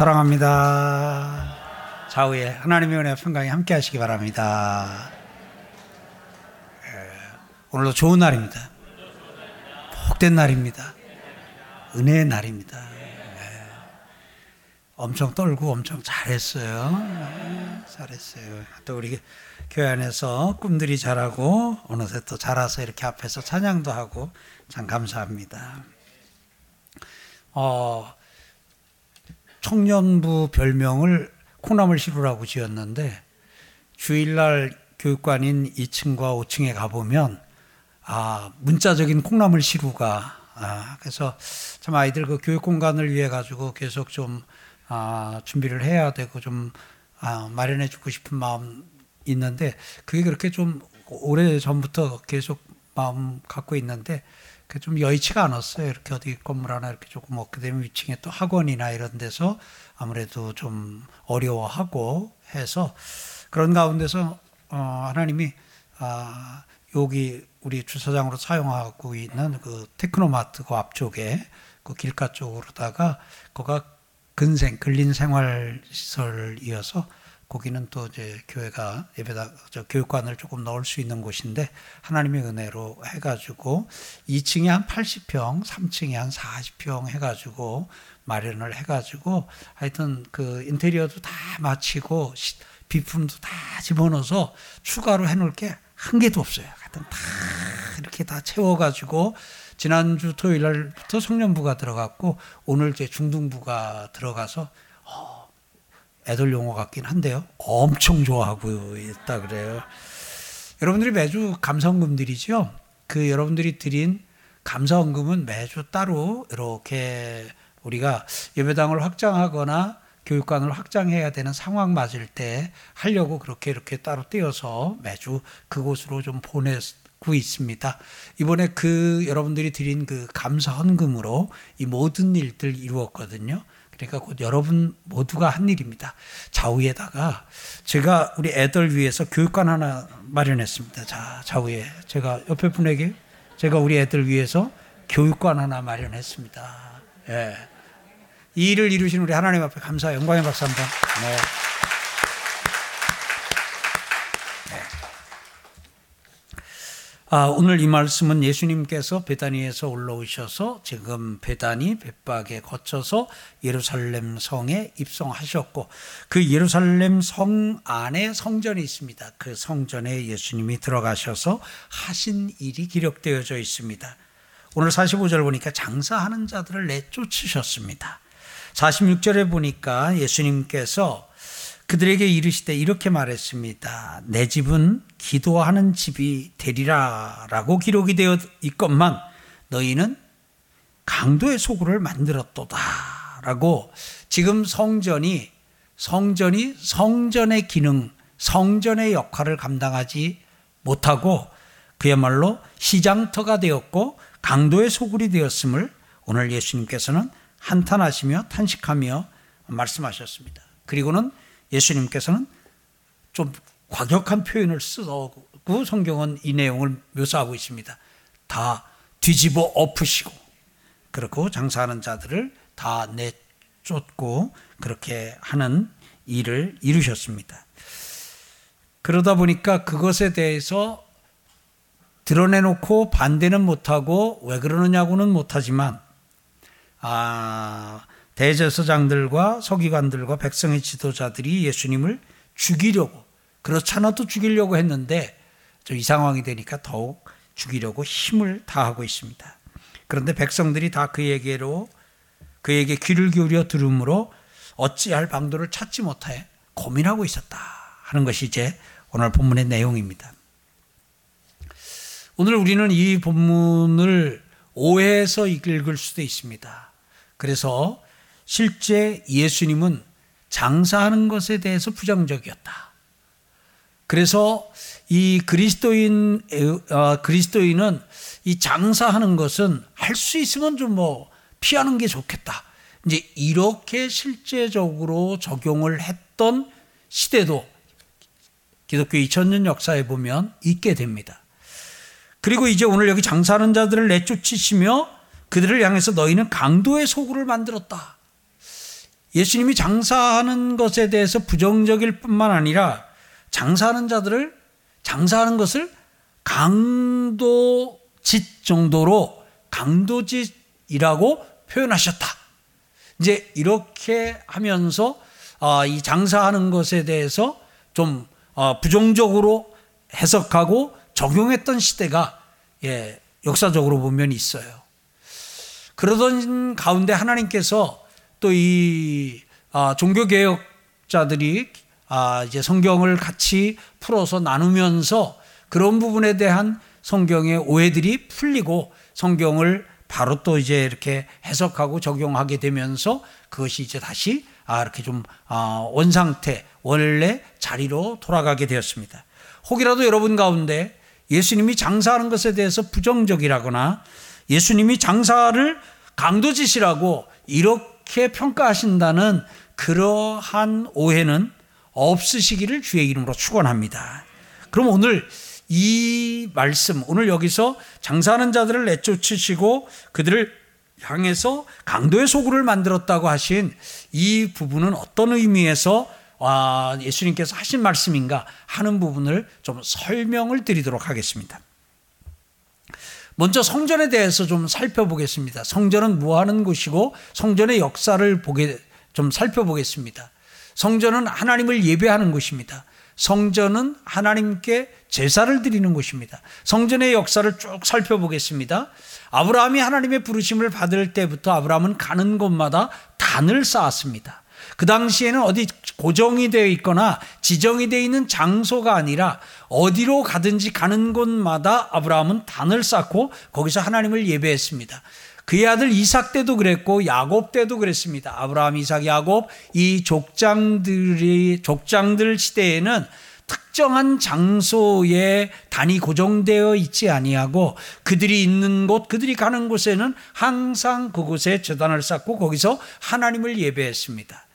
사랑합니다. 좌우에 하나님의 은혜 평강이 함께 하시기 바랍니다. 예, 오늘도 좋은 날입니다. 복된 날입니다. 은혜의 날입니다. 예, 엄청 떨고 엄청 잘했어요. 예, 잘했어요. 또 우리 교회 안에서 꿈들이 자라고 어느새 또 자라서 이렇게 앞에서 찬양도 하고 참 감사합니다. 어, 청년부 별명을 콩나물 시루라고 지었는데 주일날 교육관인 2층과 5층에 가보면 아 문자적인 콩나물 시루가 아 그래서 참 아이들 그 교육 공간을 위해 가지고 계속 좀 아, 준비를 해야 되고 좀 아, 마련해 주고 싶은 마음 있는데 그게 그렇게 좀 오래 전부터 계속 마음 갖고 있는데 좀 여의치가 않았어요. 이렇게 어디 건물 하나 이렇게 조금 얻게 되면 위층에 또 학원이나 이런 데서 아무래도 좀 어려워하고 해서 그런 가운데서 어, 하나님이 아, 여기 우리 주차장으로 사용하고 있는 그 테크노마트 그 앞쪽에 그 길가 쪽으로다가 거가 근생 근린 생활 시설이어서 거기는 또 이제 교회가 예배다 저 교육관을 조금 넣을 수 있는 곳인데 하나님의 은혜로 해가지고 2층에 한 80평, 3층에 한 40평 해가지고 마련을 해가지고 하여튼 그 인테리어도 다 마치고 비품도 다 집어넣어서 추가로 해놓을 게 한 개도 없어요. 하여튼 다 이렇게 다 채워가지고 지난주 토요일 날부터 성년부가 들어갔고 오늘 이제 중등부가 들어가서 어, 애들 용어 같긴 한데요. 엄청 좋아하고 있다 그래요. 여러분들이 매주 감사원금 들이죠? 그 여러분들이 드린 감사원금은 매주 따로 이렇게 우리가 예배당을 확장하거나 교육관을 확장해야 되는 상황 맞을 때 하려고 그렇게 이렇게 따로 떼어서 매주 그곳으로 좀 보내고 있습니다. 이번에 그 여러분들이 드린 그 감사 헌금으로 이 모든 일들 이루었거든요. 그러니까 곧 여러분 모두가 한 일입니다. 좌우에다가 제가 우리 애들 위해서 교육관 하나 마련했습니다. 자, 좌우에 제가 옆에 분에게 제가 우리 애들 위해서 교육관 하나 마련했습니다. 예. 이 일을 이루신 우리 하나님 앞에 감사 영광의 박수 한번. 네. 아, 오늘 이 말씀은 예수님께서 베다니에서 올라오셔서 지금 베다니 벳박에 거쳐서 예루살렘 성에 입성하셨고 그 예루살렘 성 안에 성전이 있습니다. 그 성전에 예수님이 들어가셔서 하신 일이 기록되어져 있습니다. 오늘 45절 보니까 장사하는 자들을 내쫓으셨습니다. 46절에 보니까 예수님께서 그들에게 이르시되 이렇게 말했습니다. 내 집은 기도하는 집이 되리라 라고 기록이 되어 있건만 너희는 강도의 소굴을 만들었도다 라고 지금 성전이 성전이 성전의 기능, 성전의 역할을 감당하지 못하고 그야말로 시장터가 되었고 강도의 소굴이 되었음을 오늘 예수님께서는 한탄하시며 탄식하며 말씀하셨습니다. 그리고는 예수님께서는 좀 과격한 표현을 쓰고 성경은 이 내용을 묘사하고 있습니다. 다 뒤집어 엎으시고 그렇고 장사하는 자들을 다 내쫓고 그렇게 하는 일을 이루셨습니다. 그러다 보니까 그것에 대해서 드러내놓고 반대는 못하고 왜 그러느냐고는 못하지만 아 대제사장들과 서기관들과 백성의 지도자들이 예수님을 죽이려고 그렇지 않아도 죽이려고 했는데 이 상황이 되니까 더욱 죽이려고 힘을 다하고 있습니다. 그런데 백성들이 다 그에게로 그에게 귀를 기울여 들으므로 어찌할 방도를 찾지 못해 고민하고 있었다 하는 것이 이제 오늘 본문의 내용입니다. 오늘 우리는 이 본문을 오해해서 읽을 수도 있습니다. 그래서 실제 예수님은 장사하는 것에 대해서 부정적이었다. 그래서 이 그리스도인 어, 그리스도인은 이 장사하는 것은 할 수 있으면 좀 뭐 피하는 게 좋겠다. 이제 이렇게 실제적으로 적용을 했던 시대도 기독교 2000년 역사에 보면 있게 됩니다. 그리고 이제 오늘 여기 장사하는 자들을 내쫓으시며 그들을 향해서 너희는 강도의 소굴을 만들었다. 예수님이 장사하는 것에 대해서 부정적일 뿐만 아니라 장사하는 자들을 장사하는 것을 강도짓 정도로 강도짓이라고 표현하셨다. 이제 이렇게 하면서 아, 이 장사하는 것에 대해서 좀 어, 부정적으로 해석하고 적용했던 시대가 예, 역사적으로 보면 있어요. 그러던 가운데 하나님께서 또이 아, 종교 개혁자들이 아, 이제 성경을 같이 풀어서 나누면서 그런 부분에 대한 성경의 오해들이 풀리고 성경을 바로 또 이제 이렇게 해석하고 적용하게 되면서 그것이 이제 다시 아, 이렇게 좀 아, 원상태, 원래 자리로 돌아가게 되었습니다. 혹이라도 여러분 가운데 예수님이 장사하는 것에 대해서 부정적이라거나 예수님이 장사를 강도짓이라고 이렇게 평가하신다는 그러한 오해는 없으시기를 주의 이름으로 축원합니다. 그럼 오늘 이 말씀 오늘 여기서 장사하는 자들을 내쫓으시고 그들을 향해서 강도의 소굴을 만들었다고 하신 이 부분은 어떤 의미에서 아, 예수님께서 하신 말씀인가 하는 부분을 좀 설명을 드리도록 하겠습니다. 먼저 성전에 대해서 좀 살펴보겠습니다. 성전은 뭐 하는 곳이고 성전의 역사를 보게 좀 살펴보겠습니다. 성전은 하나님을 예배하는 곳입니다. 성전은 하나님께 제사를 드리는 곳입니다. 성전의 역사를 쭉 살펴보겠습니다. 아브라함이 하나님의 부르심을 받을 때부터 아브라함은 가는 곳마다 단을 쌓았습니다. 그 당시에는 어디 고정이 되어 있거나 지정이 되어 있는 장소가 아니라 어디로 가든지 가는 곳마다 아브라함은 단을 쌓고 거기서 하나님을 예배했습니다. 그의 아들 이삭 때도 그랬고 야곱 때도 그랬습니다. 아브라함, 이삭, 야곱 이 족장들이 족장들 시대에는 특정한 장소에 단이 고정되어 있지 아니하고 그들이 있는 곳, 그들이 가는 곳에는 항상 그곳에 재단을 쌓고 거기서 하나님을 예배했습니다.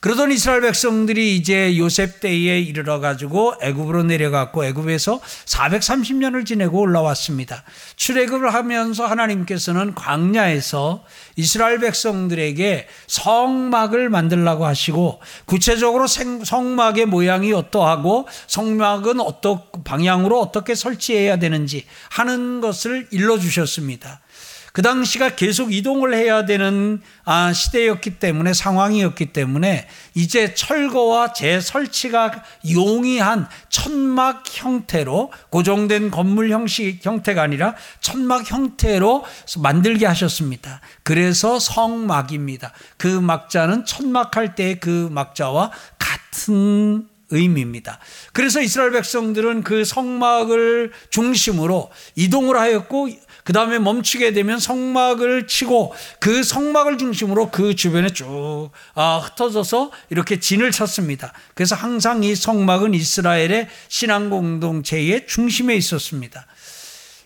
그러던 이스라엘 백성들이 이제 요셉 때에 이르러 가지고 애굽으로 내려갔고 애굽에서 430년을 지내고 올라왔습니다. 출애굽을 하면서 하나님께서는 광야에서 이스라엘 백성들에게 성막을 만들라고 하시고 구체적으로 성막의 모양이 어떠하고 성막은 어떤 방향으로 어떻게 설치해야 되는지 하는 것을 일러 주셨습니다. 그 당시가 계속 이동을 해야 되는 아, 시대였기 때문에 상황이었기 때문에 이제 철거와 재설치가 용이한 천막 형태로 고정된 건물 형식 형태가 아니라 천막 형태로 만들게 하셨습니다. 그래서 성막입니다. 그 막자는 천막할 때 그 막자와 같은 의미입니다. 그래서 이스라엘 백성들은 그 성막을 중심으로 이동을 하였고 그 다음에 멈추게 되면 성막을 치고 그 성막을 중심으로 그 주변에 쭉 아, 흩어져서 이렇게 진을 쳤습니다. 그래서 항상 이 성막은 이스라엘의 신앙 공동체의 중심에 있었습니다.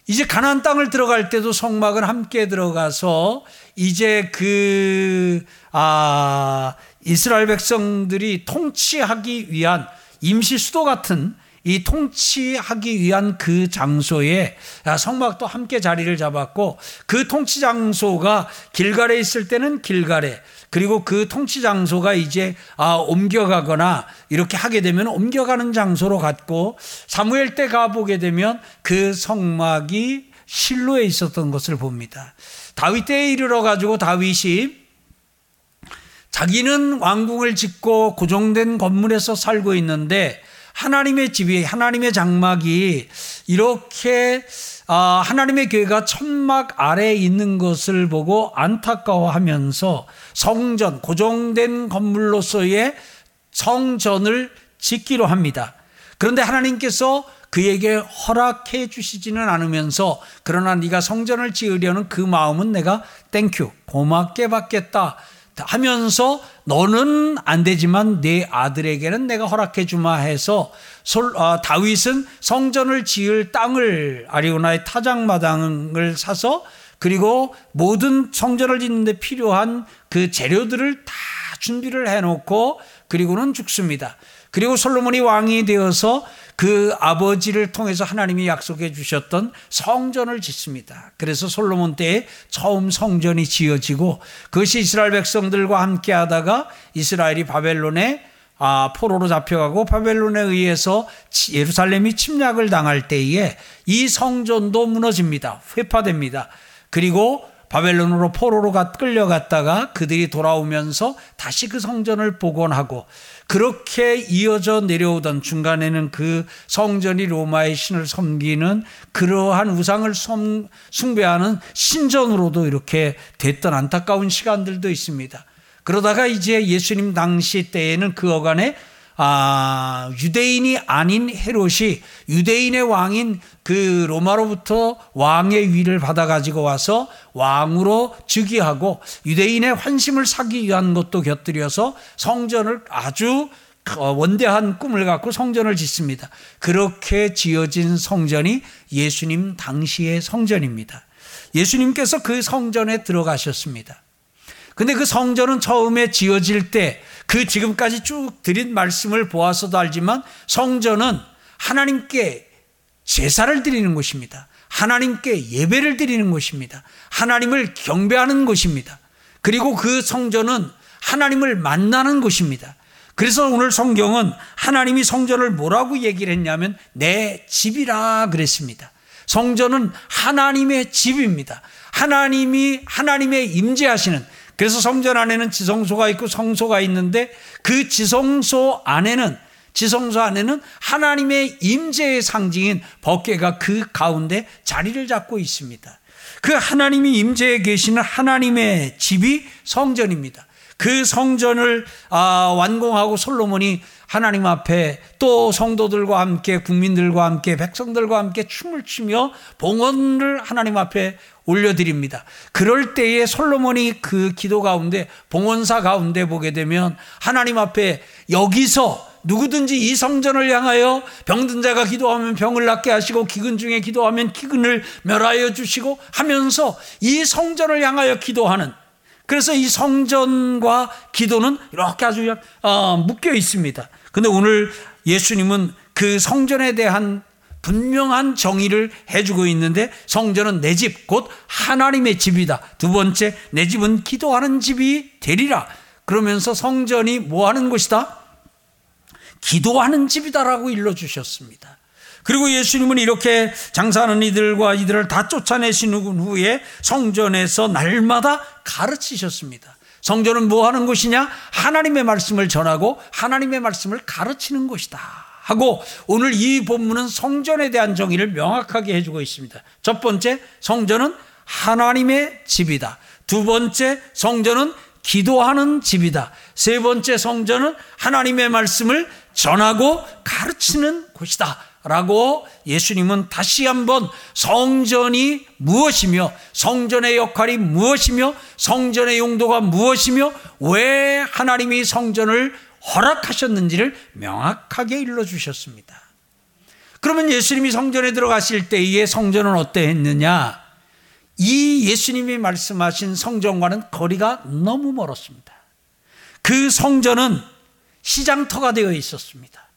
이제 가나안 땅을 들어갈 때도 성막은 함께 들어가서 이제 그 아, 이스라엘 백성들이 통치하기 위한 임시 수도 같은 이 통치하기 위한 그 장소에 성막도 함께 자리를 잡았고 그 통치 장소가 길갈에 있을 때는 길갈에 그리고 그 통치 장소가 이제 아 옮겨가거나 이렇게 하게 되면 옮겨가는 장소로 갔고 사무엘 때 가보게 되면 그 성막이 실로에 있었던 것을 봅니다. 다윗 때에 이르러 가지고 다윗이 자기는 왕궁을 짓고 고정된 건물에서 살고 있는데 하나님의 집이 하나님의 장막이 이렇게 아, 하나님의 교회가 천막 아래에 있는 것을 보고 안타까워하면서 성전 고정된 건물로서의 성전을 짓기로 합니다. 그런데 하나님께서 그에게 허락해 주시지는 않으면서 그러나 네가 성전을 지으려는 그 마음은 내가 thank you 고맙게 받겠다 하면서 너는 안 되지만 내 아들에게는 내가 허락해 주마 해서 어, 다윗은 성전을 지을 땅을 아라우나의 타작마당을 사서 그리고 모든 성전을 짓는데 필요한 그 재료들을 다 준비를 해놓고 그리고는 죽습니다. 그리고 솔로몬이 왕이 되어서 그 아버지를 통해서 하나님이 약속해 주셨던 성전을 짓습니다. 그래서 솔로몬 때에 처음 성전이 지어지고 그것이 이스라엘 백성들과 함께 하다가 이스라엘이 바벨론에 아, 포로로 잡혀가고 바벨론에 의해서 예루살렘이 침략을 당할 때에 이 성전도 무너집니다. 회파됩니다. 그리고 바벨론으로 포로로 끌려갔다가 그들이 돌아오면서 다시 그 성전을 복원하고 그렇게 이어져 내려오던 중간에는 그 성전이 로마의 신을 섬기는 그러한 우상을 숭배하는 신전으로도 이렇게 됐던 안타까운 시간들도 있습니다. 그러다가 이제 예수님 당시 때에는 그 어간에 아, 유대인이 아닌 헤롯이 유대인의 왕인 그 로마로부터 왕의 위를 받아가지고 와서 왕으로 즉위하고 유대인의 환심을 사기 위한 것도 곁들여서 성전을 아주 원대한 꿈을 갖고 성전을 짓습니다. 그렇게 지어진 성전이 예수님 당시의 성전입니다. 예수님께서 그 성전에 들어가셨습니다. 근데 그 성전은 처음에 지어질 때 그 지금까지 쭉 드린 말씀을 보아서도 알지만 성전은 하나님께 제사를 드리는 곳입니다. 하나님께 예배를 드리는 곳입니다. 하나님을 경배하는 곳입니다. 그리고 그 성전은 하나님을 만나는 곳입니다. 그래서 오늘 성경은 하나님이 성전을 뭐라고 얘기를 했냐면 내 집이라 그랬습니다. 성전은 하나님의 집입니다. 하나님이 하나님의 임재하시는 그래서 성전 안에는 지성소가 있고 성소가 있는데 그 지성소 안에는 지성소 안에는 하나님의 임재의 상징인 법궤가 그 가운데 자리를 잡고 있습니다. 그 하나님이 임재에 계시는 하나님의 집이 성전입니다. 그 성전을 아, 완공하고 솔로몬이 하나님 앞에 또 성도들과 함께 국민들과 함께 백성들과 함께 춤을 추며 봉헌을 하나님 앞에 올려드립니다. 그럴 때에 솔로몬이 그 기도 가운데 봉헌사 가운데 보게 되면 하나님 앞에 여기서 누구든지 이 성전을 향하여 병든 자가 기도하면 병을 낫게 하시고 기근 중에 기도하면 기근을 멸하여 주시고 하면서 이 성전을 향하여 기도하는 그래서 이 성전과 기도는 이렇게 아주 어, 묶여 있습니다. 근데 오늘 예수님은 그 성전에 대한 분명한 정의를 해주고 있는데 성전은 내 집, 곧 하나님의 집이다. 두 번째, 내 집은 기도하는 집이 되리라. 그러면서 성전이 뭐 하는 곳이다? 기도하는 집이다라고 일러주셨습니다. 그리고 예수님은 이렇게 장사하는 이들과 이들을 다 쫓아내신 후에 성전에서 날마다 가르치셨습니다. 성전은 뭐 하는 곳이냐? 하나님의 말씀을 전하고 하나님의 말씀을 가르치는 곳이다. 하고 오늘 이 본문은 성전에 대한 정의를 명확하게 해주고 있습니다. 첫 번째, 성전은 하나님의 집이다. 두 번째, 성전은 기도하는 집이다. 세 번째, 성전은 하나님의 말씀을 전하고 가르치는 곳이다. 라고 예수님은 다시 한번 성전이 무엇이며 성전의 역할이 무엇이며 성전의 용도가 무엇이며 왜 하나님이 성전을 허락하셨는지를 명확하게 일러주셨습니다. 그러면 예수님이 성전에 들어가실 때의 성전은 어떠했느냐? 이 예수님이 말씀하신 성전과는 거리가 너무 멀었습니다. 그 성전은 시장터가 되어 있었습니다.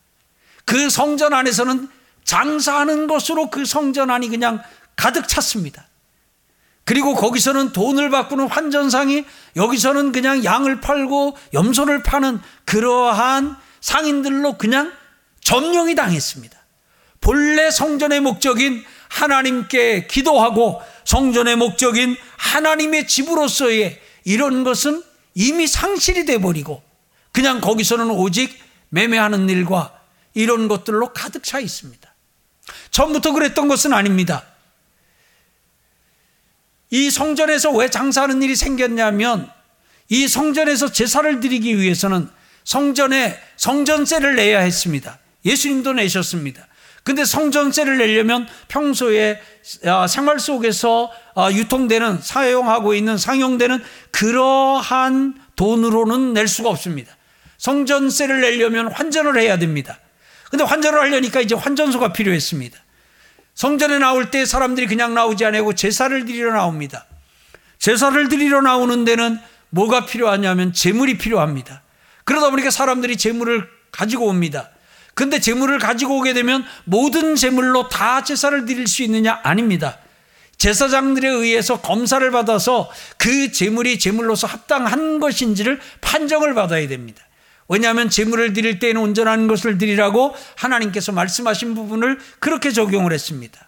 그 성전 안에서는 장사하는 것으로 그 성전 안이 그냥 가득 찼습니다. 그리고 거기서는 돈을 바꾸는 환전상이 여기서는 그냥 양을 팔고 염소를 파는 그러한 상인들로 그냥 점령이 당했습니다. 본래 성전의 목적인 하나님께 기도하고 성전의 목적인 하나님의 집으로서의 이런 것은 이미 상실이 돼 버리고 그냥 거기서는 오직 매매하는 일과 이런 것들로 가득 차 있습니다. 처음부터 그랬던 것은 아닙니다. 이 성전에서 왜 장사하는 일이 생겼냐면 이 성전에서 제사를 드리기 위해서는 성전에 성전세를 내야 했습니다. 예수님도 내셨습니다. 근데 성전세를 내려면 평소에 아, 생활 속에서 아, 유통되는 사용하고 있는 상용되는 그러한 돈으로는 낼 수가 없습니다. 성전세를 내려면 환전을 해야 됩니다. 근데 환전을 하려니까 이제 환전소가 필요했습니다. 성전에 나올 때 사람들이 그냥 나오지 않고 제사를 드리러 나옵니다. 제사를 드리러 나오는 데는 뭐가 필요하냐면 재물이 필요합니다. 그러다 보니까 사람들이 재물을 가지고 옵니다. 근데 재물을 가지고 오게 되면 모든 재물로 다 제사를 드릴 수 있느냐? 아닙니다. 제사장들에 의해서 검사를 받아서 그 재물이 재물로서 합당한 것인지를 판정을 받아야 됩니다. 왜냐하면 재물을 드릴 때에는 온전한 것을 드리라고 하나님께서 말씀하신 부분을 그렇게 적용을 했습니다.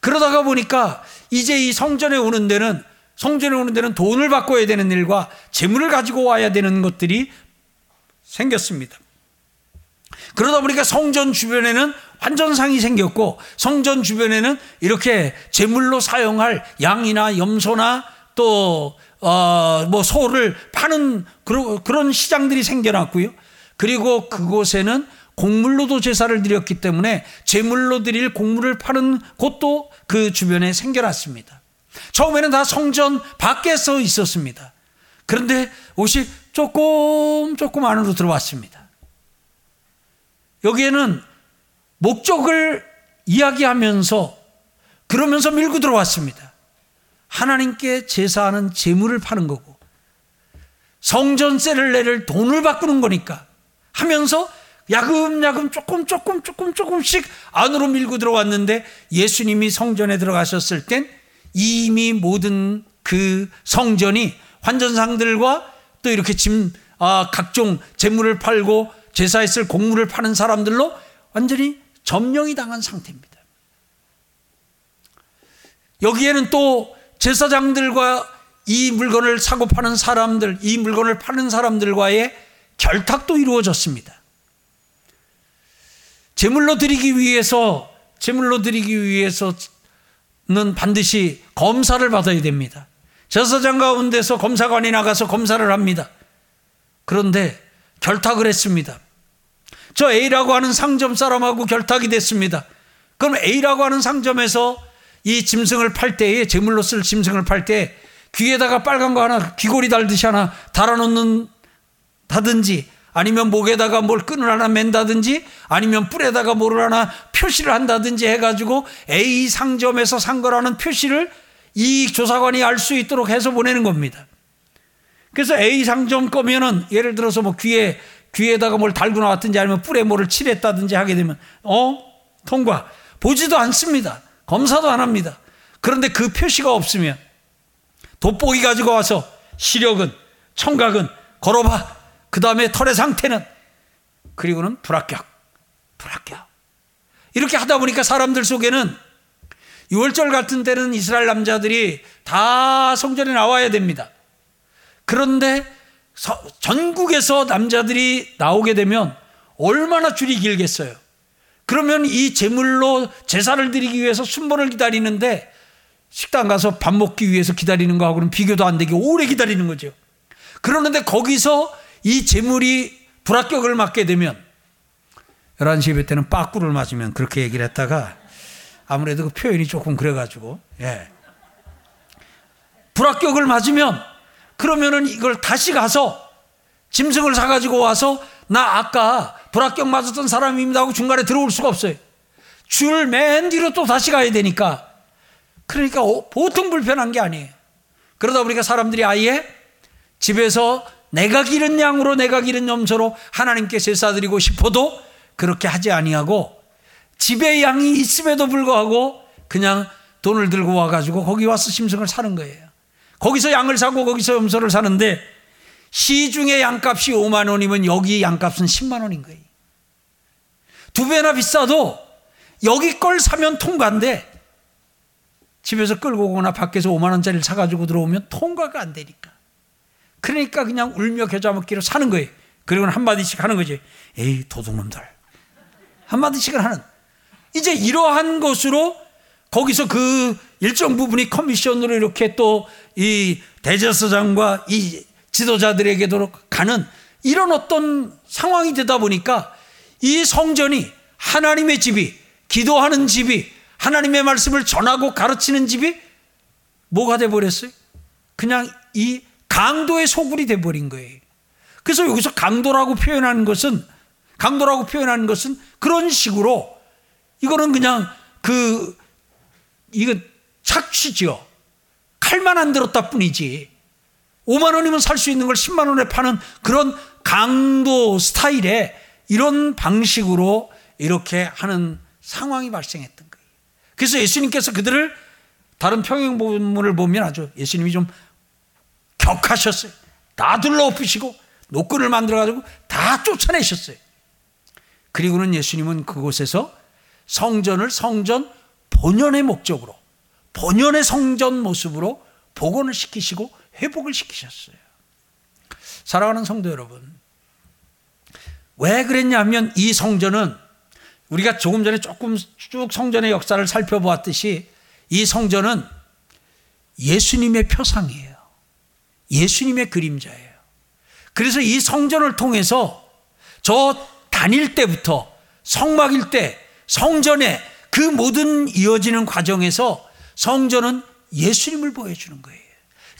그러다가 보니까 이제 이 성전에 오는 데는 성전에 오는 데는 돈을 바꿔야 되는 일과 재물을 가지고 와야 되는 것들이 생겼습니다. 그러다 보니까 성전 주변에는 환전상이 생겼고 성전 주변에는 이렇게 제물로 사용할 양이나 염소나 또 어, 뭐 소를 파는 그런, 그런 시장들이 생겨났고요. 그리고 그곳에는 곡물로도 제사를 드렸기 때문에 제물로 드릴 곡물을 파는 곳도 그 주변에 생겨났습니다. 처음에는 다 성전 밖에서 있었습니다. 그런데 옷이 조금 조금 안으로 들어왔습니다. 여기에는 목적을 이야기하면서 그러면서 밀고 들어왔습니다. 하나님께 제사하는 재물을 파는 거고 성전세를 내를 돈을 바꾸는 거니까 하면서 야금야금 조금 조금 조금 조금씩 안으로 밀고 들어왔는데 예수님이 성전에 들어가셨을 땐 이미 모든 그 성전이 환전상들과 또 이렇게 짐 아, 각종 재물을 팔고 제사에 쓸 곡물을 파는 사람들로 완전히 점령이 당한 상태입니다. 여기에는 또 제사장들과 이 물건을 사고 파는 사람들, 이 물건을 파는 사람들과의 결탁도 이루어졌습니다. 제물로 드리기 위해서, 제물로 드리기 위해서는 반드시 검사를 받아야 됩니다. 제사장 가운데서 검사관이 나가서 검사를 합니다. 그런데 결탁을 했습니다. 저 A라고 하는 상점 사람하고 결탁이 됐습니다. 그럼 A라고 하는 상점에서 이 짐승을 팔 때에 제물로 쓸 짐승을 팔 때 귀에다가 빨간 거 하나 귀걸이 달듯이 하나 달아놓는 다든지 아니면 목에다가 뭘 끈을 하나 맨다든지 아니면 뿔에다가 뭐를 하나 표시를 한다든지 해가지고 A 상점에서 산 거라는 표시를 이 조사관이 알 수 있도록 해서 보내는 겁니다. 그래서 A 상점 거면은 예를 들어서 뭐 귀에 귀에다가 뭘 달고 나왔든지 아니면 뿔에 뭐를 칠했다든지 하게 되면 어 통과 보지도 않습니다. 검사도 안 합니다. 그런데 그 표시가 없으면 돋보기 가지고 와서 시력은 청각은 걸어봐. 그 다음에 털의 상태는 그리고는 불합격, 불합격. 이렇게 하다 보니까 사람들 속에는 6월절 같은 때는 이스라엘 남자들이 다 성전에 나와야 됩니다. 그런데 전국에서 남자들이 나오게 되면 얼마나 줄이 길겠어요. 그러면 이 제물로 제사를 드리기 위해서 순번을 기다리는데 식당 가서 밥 먹기 위해서 기다리는 거하고는 비교도 안 되게 오래 기다리는 거죠. 그러는데 거기서 이 제물이 불합격을 맞게 되면 11시 예배 때는 빠꾸를 맞으면 그렇게 얘기를 했다가 아무래도 그 표현이 조금 그래가지고 예. 불합격을 맞으면 그러면은 이걸 다시 가서 짐승을 사가지고 와서 나 아까 불합격 맞았던 사람입니다 하고 중간에 들어올 수가 없어요. 줄 맨 뒤로 또 다시 가야 되니까. 그러니까 보통 불편한 게 아니에요. 그러다 보니까 사람들이 아예 집에서 내가 기른 양으로 내가 기른 염소로 하나님께 제사 드리고 싶어도 그렇게 하지 아니하고 집에 양이 있음에도 불구하고 그냥 돈을 들고 와가지고 거기 와서 심승을 사는 거예요. 거기서 양을 사고 거기서 염소를 사는데 시중에 양값이 5만 원이면 여기 양값은 10만 원인 거예요. 두 배나 비싸도 여기 걸 사면 통과인데 집에서 끌고 오거나 밖에서 5만 원짜리를 사가지고 들어오면 통과가 안 되니까. 그러니까 그냥 울며 겨자 먹기로 사는 거예요. 그리고는 한마디씩 하는 거지. 에이, 도둑놈들. 한마디씩은 하는. 이제 이러한 것으로 거기서 그 일정 부분이 커미션으로 이렇게 또 이 대제사장과 이 지도자들에게도 가는 이런 어떤 상황이 되다 보니까 이 성전이 하나님의 집이 기도하는 집이 하나님의 말씀을 전하고 가르치는 집이 뭐가 돼 버렸어요? 그냥 이 강도의 소굴이 돼 버린 거예요. 그래서 여기서 강도라고 표현하는 것은 강도라고 표현하는 것은 그런 식으로 이거는 그냥 그 이거 착취죠. 칼만 안 들었다 뿐이지. 5만 원이면 살 수 있는 걸 10만 원에 파는 그런 강도 스타일의 이런 방식으로 이렇게 하는 상황이 발생했던 거예요. 그래서 예수님께서 그들을 다른 평행 본문을 보면 아주 예수님이 좀 격하셨어요. 다 둘러엎으시고 노끈을 만들어 가지고 다 쫓아내셨어요. 그리고는 예수님은 그곳에서 성전을 성전 본연의 목적으로, 본연의 성전 모습으로 복원을 시키시고 회복을 시키셨어요. 사랑하는 성도 여러분, 왜 그랬냐면 이 성전은 우리가 조금 전에 조금 쭉 성전의 역사를 살펴보았듯이 이 성전은 예수님의 표상이에요. 예수님의 그림자예요. 그래서 이 성전을 통해서 저 다닐 때부터 성막일 때 성전에 그 모든 이어지는 과정에서 성전은 예수님을 보여주는 거예요.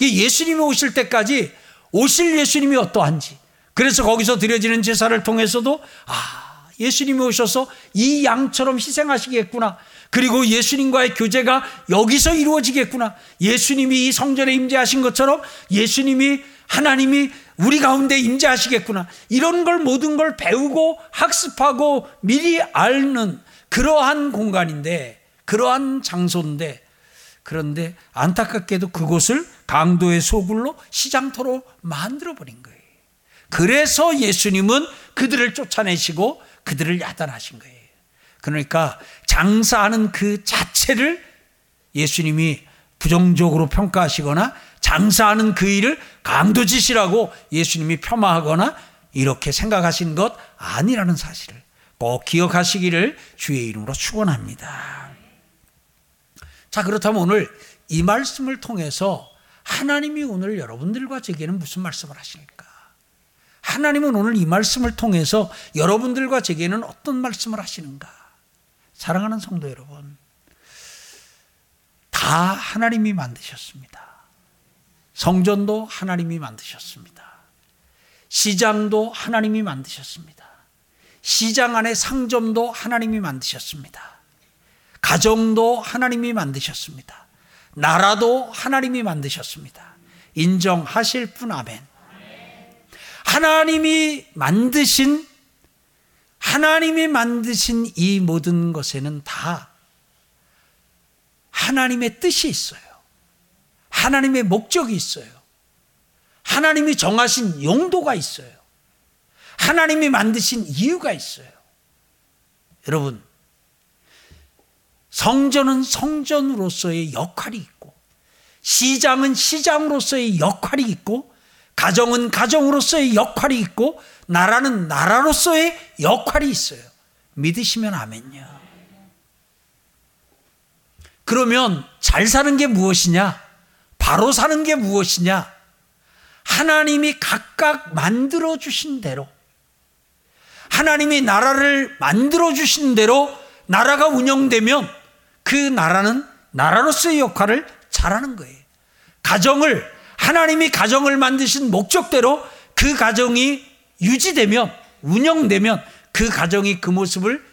예수님이 오실 때까지 오실 예수님이 어떠한지. 그래서 거기서 드려지는 제사를 통해서도 아 예수님이 오셔서 이 양처럼 희생하시겠구나. 그리고 예수님과의 교제가 여기서 이루어지겠구나. 예수님이 이 성전에 임재하신 것처럼 예수님이 하나님이 우리 가운데 임재하시겠구나. 이런 걸 모든 걸 배우고 학습하고 미리 앓는 그러한 공간인데 그러한 장소인데 그런데 안타깝게도 그곳을 강도의 소굴로 시장터로 만들어버린 거예요. 그래서 예수님은 그들을 쫓아내시고 그들을 야단하신 거예요. 그러니까 장사하는 그 자체를 예수님이 부정적으로 평가하시거나 장사하는 그 일을 강도 짓이라고 예수님이 폄하하거나 이렇게 생각하신 것 아니라는 사실을 꼭 기억하시기를 주의 이름으로 축원합니다. 자, 그렇다면 오늘 이 말씀을 통해서 하나님이 오늘 여러분들과 제게는 무슨 말씀을 하십니까? 하나님은 오늘 이 말씀을 통해서 여러분들과 제게는 어떤 말씀을 하시는가? 사랑하는 성도 여러분, 다 하나님이 만드셨습니다. 성전도 하나님이 만드셨습니다. 시장도 하나님이 만드셨습니다. 시장 안에 상점도 하나님이 만드셨습니다. 가정도 하나님이 만드셨습니다. 나라도 하나님이 만드셨습니다. 인정하실 분 아멘. 하나님이 만드신 하나님이 만드신 이 모든 것에는 다 하나님의 뜻이 있어요. 하나님의 목적이 있어요. 하나님이 정하신 용도가 있어요. 하나님이 만드신 이유가 있어요. 여러분, 성전은 성전으로서의 역할이 있고, 시장은 시장으로서의 역할이 있고, 가정은 가정으로서의 역할이 있고, 나라는 나라로서의 역할이 있어요. 믿으시면 아멘요. 그러면 잘 사는 게 무엇이냐? 바로 사는 게 무엇이냐? 하나님이 각각 만들어 주신 대로, 하나님이 나라를 만들어 주신 대로 나라가 운영되면 그 나라는 나라로서의 역할을 잘하는 거예요. 가정을 하나님이 가정을 만드신 목적대로 그 가정이 유지되면 운영되면 그 가정이 그 모습을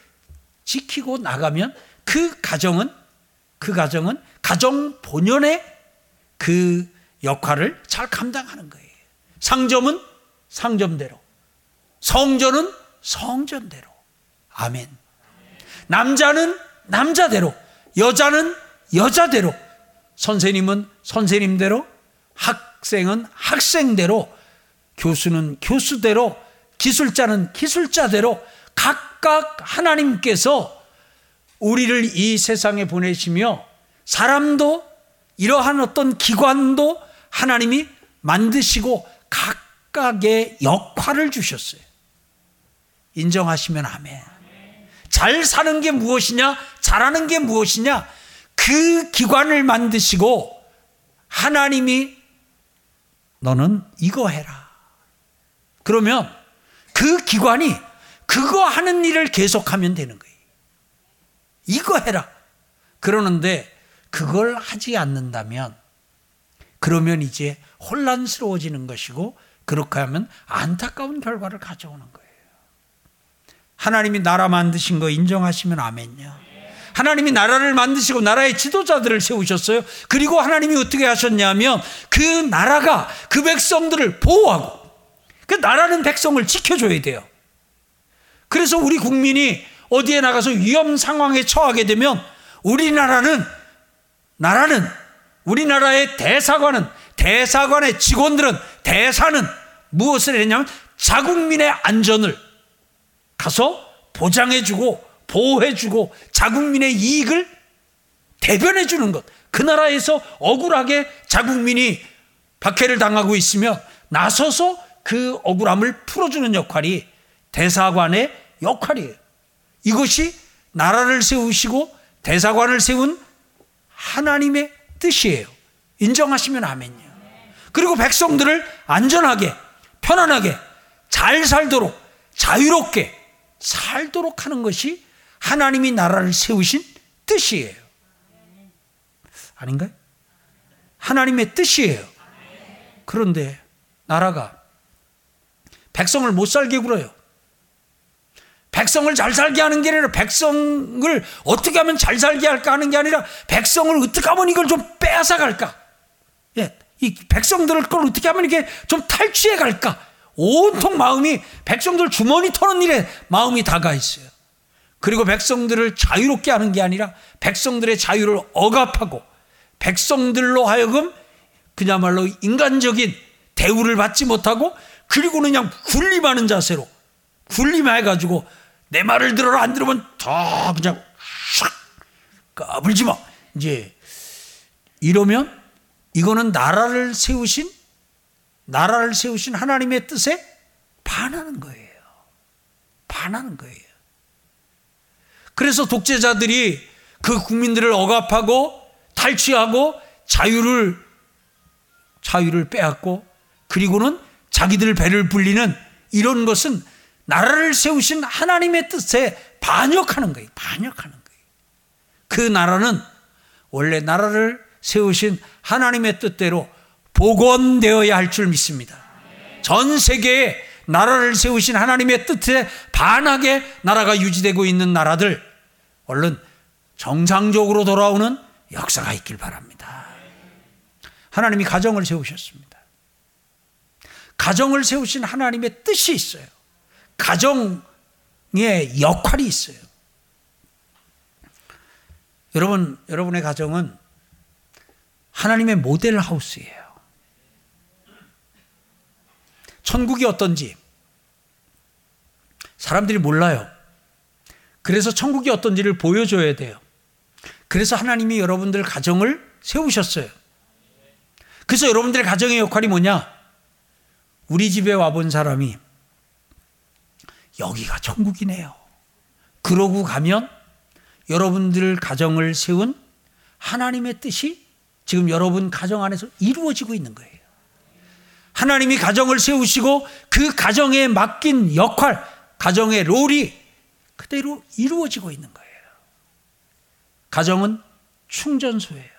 지키고 나가면 그 가정은 그 가정은 가정 본연의 그 역할을 잘 감당하는 거예요. 상점은 상점대로, 성전은 성전대로. 아멘. 남자는 남자대로, 여자는 여자대로, 선생님은 선생님대로, 학생은 학생대로, 교수는 교수대로, 기술자는 기술자대로 각각 하나님께서 우리를 이 세상에 보내시며 사람도 이러한 어떤 기관도 하나님이 만드시고 각각의 역할을 주셨어요. 인정하시면 아멘. 잘 사는 게 무엇이냐? 잘하는 게 무엇이냐? 그 기관을 만드시고 하나님이 너는 이거 해라. 그러면 그 기관이 그거 하는 일을 계속하면 되는 거예요. 이거 해라. 그러는데 그걸 하지 않는다면 그러면 이제 혼란스러워지는 것이고 그렇게 하면 안타까운 결과를 가져오는 거예요. 하나님이 나라 만드신 거 인정하시면 아멘요. 하나님이 나라를 만드시고 나라의 지도자들을 세우셨어요. 그리고 하나님이 어떻게 하셨냐면 그 나라가 그 백성들을 보호하고 그 나라는 백성을 지켜줘야 돼요. 그래서 우리 국민이 어디에 나가서 위험 상황에 처하게 되면 우리나라는 나라는 우리나라의 대사관은 대사관의 직원들은 대사는 무엇을 했냐면 자국민의 안전을 가서 보장해주고 보호해주고 자국민의 이익을 대변해주는 것. 그 나라에서 억울하게 자국민이 박해를 당하고 있으면 나서서 그 억울함을 풀어주는 역할이 대사관의 역할이에요. 이것이 나라를 세우시고 대사관을 세운 하나님의 뜻이에요. 인정하시면 아멘요. 그리고 백성들을 안전하게, 편안하게, 잘 살도록, 자유롭게 살도록 하는 것이 하나님이 나라를 세우신 뜻이에요. 아닌가요? 하나님의 뜻이에요. 그런데 나라가 백성을 못 살게 굴어요. 백성을 잘 살게 하는 게 아니라 백성을 어떻게 하면 잘 살게 할까 하는 게 아니라 백성을 어떻게 하면 이걸 좀 빼앗아 갈까? 예, 이 백성들을 걸 어떻게 하면 이게 좀 탈취해 갈까? 온통 마음이 백성들 주머니 터는 일에 마음이 다가 있어요. 그리고 백성들을 자유롭게 하는 게 아니라 백성들의 자유를 억압하고 백성들로 하여금 그야말로 인간적인 대우를 받지 못하고 그리고는 그냥 군림하는 자세로 군림해가지고 내 말을 들어라 안 들으면 다 그냥 샥 까불지 마. 이제 이러면 이거는 나라를 세우신 나라를 세우신 하나님의 뜻에 반하는 거예요. 반하는 거예요. 그래서 독재자들이 그 국민들을 억압하고 탈취하고 자유를 자유를 빼앗고 그리고는 자기들 배를 불리는 이런 것은 나라를 세우신 하나님의 뜻에 반역하는 거예요. 반역하는 거예요. 그 나라는 원래 나라를 세우신 하나님의 뜻대로 복원되어야 할 줄 믿습니다. 전 세계에 나라를 세우신 하나님의 뜻에 반하게 나라가 유지되고 있는 나라들 얼른 정상적으로 돌아오는 역사가 있길 바랍니다. 하나님이 가정을 세우셨습니다. 가정을 세우신 하나님의 뜻이 있어요. 가정의 역할이 있어요. 여러분, 여러분의 가정은 하나님의 모델 하우스예요. 천국이 어떤지 사람들이 몰라요. 그래서 천국이 어떤지를 보여줘야 돼요. 그래서 하나님이 여러분들 가정을 세우셨어요. 그래서 여러분들의 가정의 역할이 뭐냐? 우리 집에 와본 사람이 여기가 천국이네요. 그러고 가면 여러분들 가정을 세운 하나님의 뜻이 지금 여러분 가정 안에서 이루어지고 있는 거예요. 하나님이 가정을 세우시고 그 가정에 맡긴 역할, 가정의 롤이 그대로 이루어지고 있는 거예요. 가정은 충전소예요.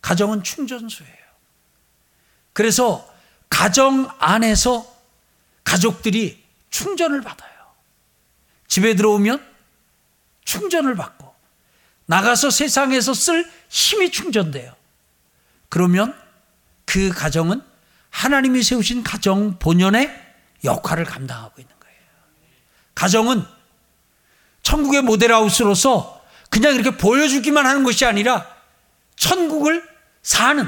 가정은 충전소예요. 그래서 가정 안에서 가족들이 충전을 받아요. 집에 들어오면 충전을 받고 나가서 세상에서 쓸 힘이 충전돼요. 그러면 그 가정은 하나님이 세우신 가정 본연의 역할을 감당하고 있는 거예요. 가정은 천국의 모델하우스로서 그냥 이렇게 보여주기만 하는 것이 아니라 천국을 사는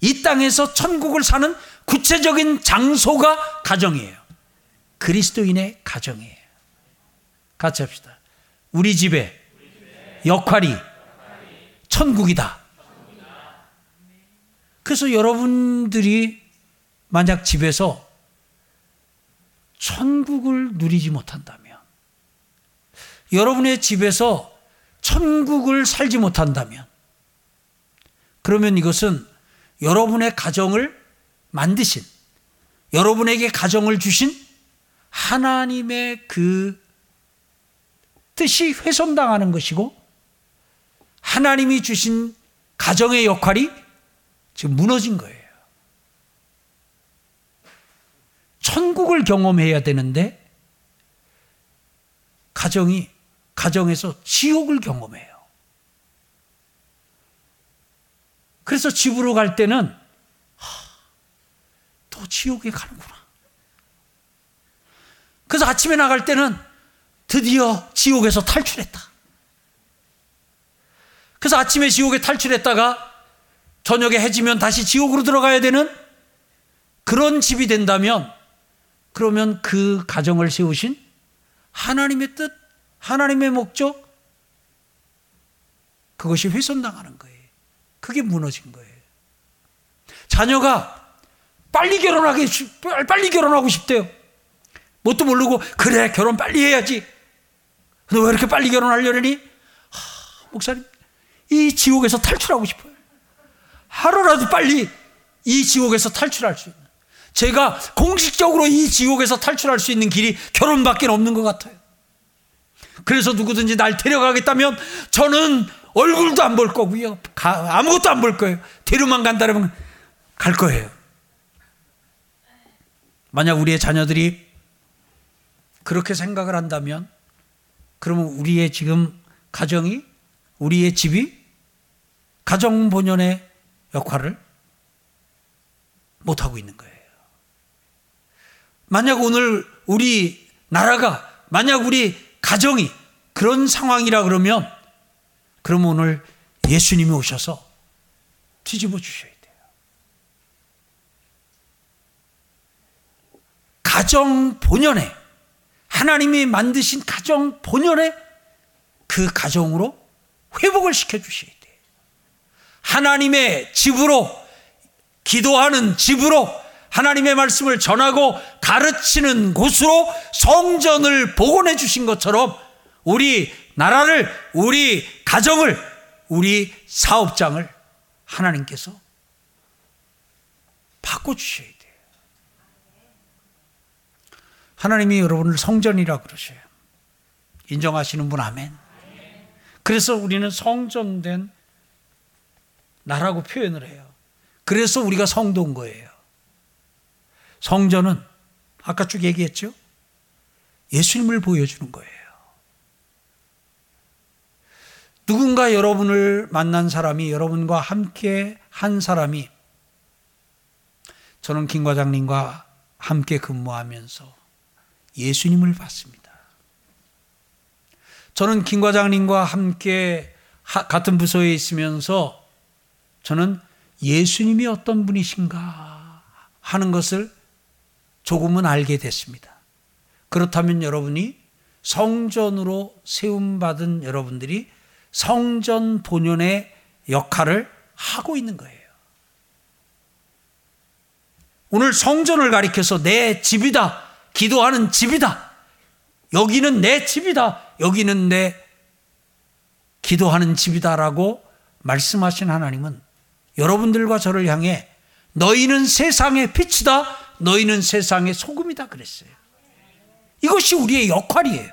이 땅에서 천국을 사는 구체적인 장소가 가정이에요. 그리스도인의 가정이에요. 같이 합시다. 우리 집에 역할이 천국이다. 그래서 여러분들이 만약 집에서 천국을 누리지 못한다면, 여러분의 집에서 천국을 살지 못한다면, 그러면 이것은 여러분의 가정을 만드신, 여러분에게 가정을 주신 하나님의 그 뜻이 훼손당하는 것이고, 하나님이 주신 가정의 역할이 지금 무너진 거예요. 천국을 경험해야 되는데 가정이 가정에서 지옥을 경험해요. 그래서 집으로 갈 때는 하, 또 지옥에 가는구나. 그래서 아침에 나갈 때는 드디어 지옥에서 탈출했다. 그래서 아침에 지옥에 탈출했다가 저녁에 해지면 다시 지옥으로 들어가야 되는 그런 집이 된다면 그러면 그 가정을 세우신 하나님의 뜻, 하나님의 목적, 그것이 훼손당하는 거예요. 그게 무너진 거예요. 자녀가 빨리 결혼하게, 빨리 결혼하고 싶대요. 뭣도 모르고, 그래, 결혼 빨리 해야지. 너 왜 이렇게 빨리 결혼하려니? 하, 목사님, 이 지옥에서 탈출하고 싶어요. 하루라도 빨리 이 지옥에서 탈출할 수 있는. 제가 공식적으로 이 지옥에서 탈출할 수 있는 길이 결혼밖에 없는 것 같아요. 그래서 누구든지 날 데려가겠다면 저는 얼굴도 안 볼 거고요. 아무것도 안 볼 거예요. 데려만 간다면 갈 거예요. 만약 우리의 자녀들이 그렇게 생각을 한다면 그러면 우리의 지금 가정이 우리의 집이 가정 본연의 역할을 못하고 있는 거예요. 만약 오늘 우리 나라가, 만약 우리 가정이 그런 상황이라 그러면, 그럼 오늘 예수님이 오셔서 뒤집어 주셔야 돼요. 가정 본연에, 하나님이 만드신 가정 본연에 그 가정으로 회복을 시켜 주셔야 돼요. 하나님의 집으로 기도하는 집으로 하나님의 말씀을 전하고 가르치는 곳으로 성전을 복원해 주신 것처럼 우리 나라를 우리 가정을 우리 사업장을 하나님께서 바꿔 주셔야 돼요. 하나님이 여러분을 성전이라 그러셔요. 인정하시는 분 아멘. 그래서 우리는 성전된 나라고 표현을 해요. 그래서 우리가 성도인 거예요. 성전은 아까 쭉 얘기했죠? 예수님을 보여주는 거예요. 누군가 여러분을 만난 사람이 여러분과 함께 한 사람이 저는 김 과장님과 함께 근무하면서 예수님을 봤습니다. 저는 김 과장님과 함께 같은 부서에 있으면서 저는 예수님이 어떤 분이신가 하는 것을 조금은 알게 됐습니다. 그렇다면 여러분이 성전으로 세움받은 여러분들이 성전 본연의 역할을 하고 있는 거예요. 오늘 성전을 가리켜서 내 집이다. 기도하는 집이다. 여기는 내 집이다. 여기는 내 기도하는 집이다라고 말씀하신 하나님은 여러분들과 저를 향해 너희는 세상의 빛이다. 너희는 세상의 소금이다 그랬어요. 이것이 우리의 역할이에요.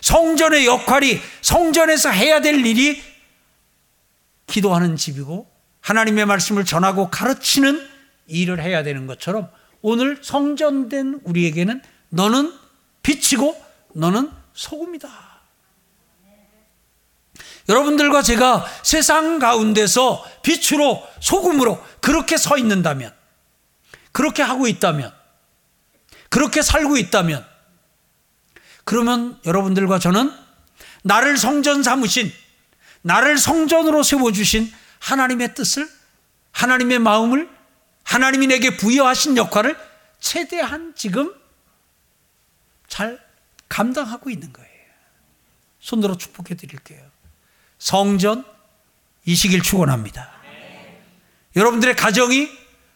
성전의 역할이 성전에서 해야 될 일이 기도하는 집이고 하나님의 말씀을 전하고 가르치는 일을 해야 되는 것처럼 오늘 성전된 우리에게는 너는 빛이고 너는 소금이다. 여러분들과 제가 세상 가운데서 빛으로 소금으로 그렇게 서 있는다면, 그렇게 하고 있다면, 그렇게 살고 있다면, 그러면 여러분들과 저는 나를 성전 삼으신, 나를 성전으로 세워주신 하나님의 뜻을, 하나님의 마음을, 하나님이 내게 부여하신 역할을 최대한 지금 잘 감당하고 있는 거예요. 손으로 축복해 드릴게요. 성전 이시길 축원합니다. 여러분들의 가정이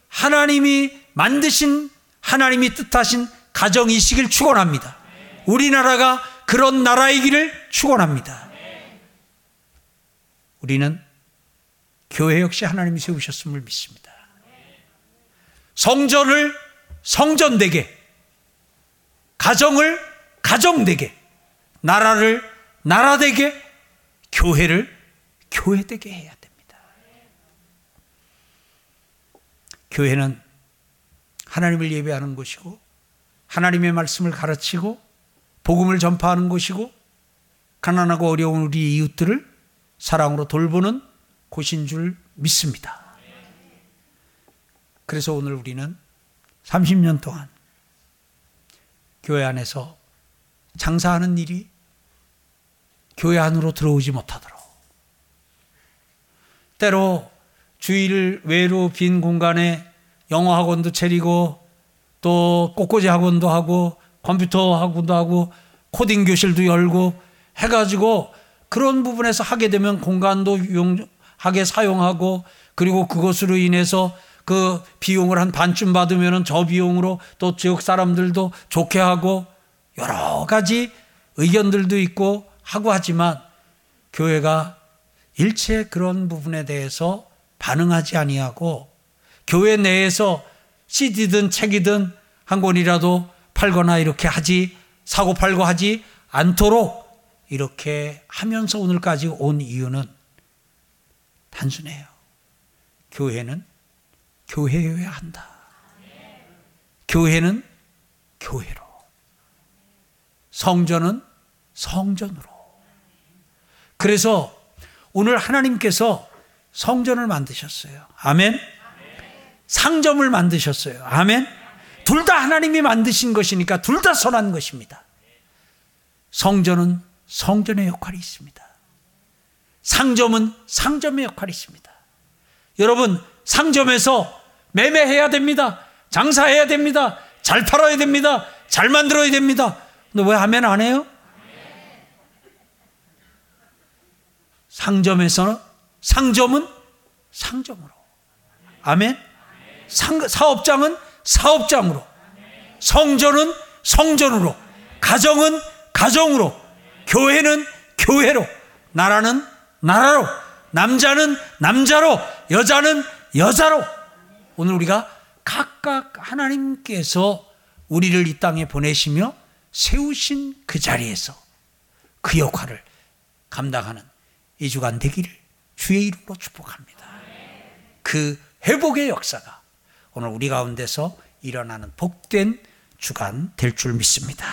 하나님이 만드신 하나님이 뜻하신 가정이시길 축원합니다. 우리나라가 그런 나라이기를 축원합니다. 우리는 교회 역시 하나님이 세우셨음을 믿습니다. 성전을 성전되게, 가정을 가정되게, 나라를 나라되게 교회를 교회되게 해야 됩니다. 교회는 하나님을 예배하는 곳이고 하나님의 말씀을 가르치고 복음을 전파하는 곳이고 가난하고 어려운 우리 이웃들을 사랑으로 돌보는 곳인 줄 믿습니다. 그래서 오늘 우리는 30년 동안 교회 안에서 장사하는 일이 교회 안으로 들어오지 못하도록. 때로 주일 외로 빈 공간에 영어 학원도 차리고 또 꽃꽂이 학원도 하고 컴퓨터 학원도 하고 코딩 교실도 열고 해가지고 그런 부분에서 하게 되면 공간도 유용하게 사용하고 그리고 그것으로 인해서 그 비용을 한 반쯤 받으면 저 비용으로 또 지역 사람들도 좋게 하고 여러 가지 의견들도 있고 하고 하지만 교회가 일체 그런 부분에 대해서 반응하지 아니하고 교회 내에서 CD든 책이든 한 권이라도 팔거나 이렇게 하지 사고 팔고 하지 않도록 이렇게 하면서 오늘까지 온 이유는 단순해요. 교회는 교회여야 한다. 교회는 교회로. 성전은 성전으로. 그래서 오늘 하나님께서 성전을 만드셨어요. 아멘. 상점을 만드셨어요. 아멘. 둘 다 하나님이 만드신 것이니까 둘 다 선한 것입니다. 성전은 성전의 역할이 있습니다. 상점은 상점의 역할이 있습니다. 여러분, 상점에서 매매해야 됩니다. 장사해야 됩니다. 잘 팔아야 됩니다. 잘 만들어야 됩니다. 근데 왜 하면 안 해요? 상점에서는 상점은 상점으로. 아멘. 상, 사업장은 사업장으로. 성전은 성전으로. 가정은 가정으로. 교회는 교회로. 나라는 나라로. 남자는 남자로. 여자는 여자로. 오늘 우리가 각각 하나님께서 우리를 이 땅에 보내시며 세우신 그 자리에서 그 역할을 감당하는 이 주간 되기를 주의 이름으로 축복합니다. 그 회복의 역사가 오늘 우리 가운데서 일어나는 복된 주간 될 줄 믿습니다.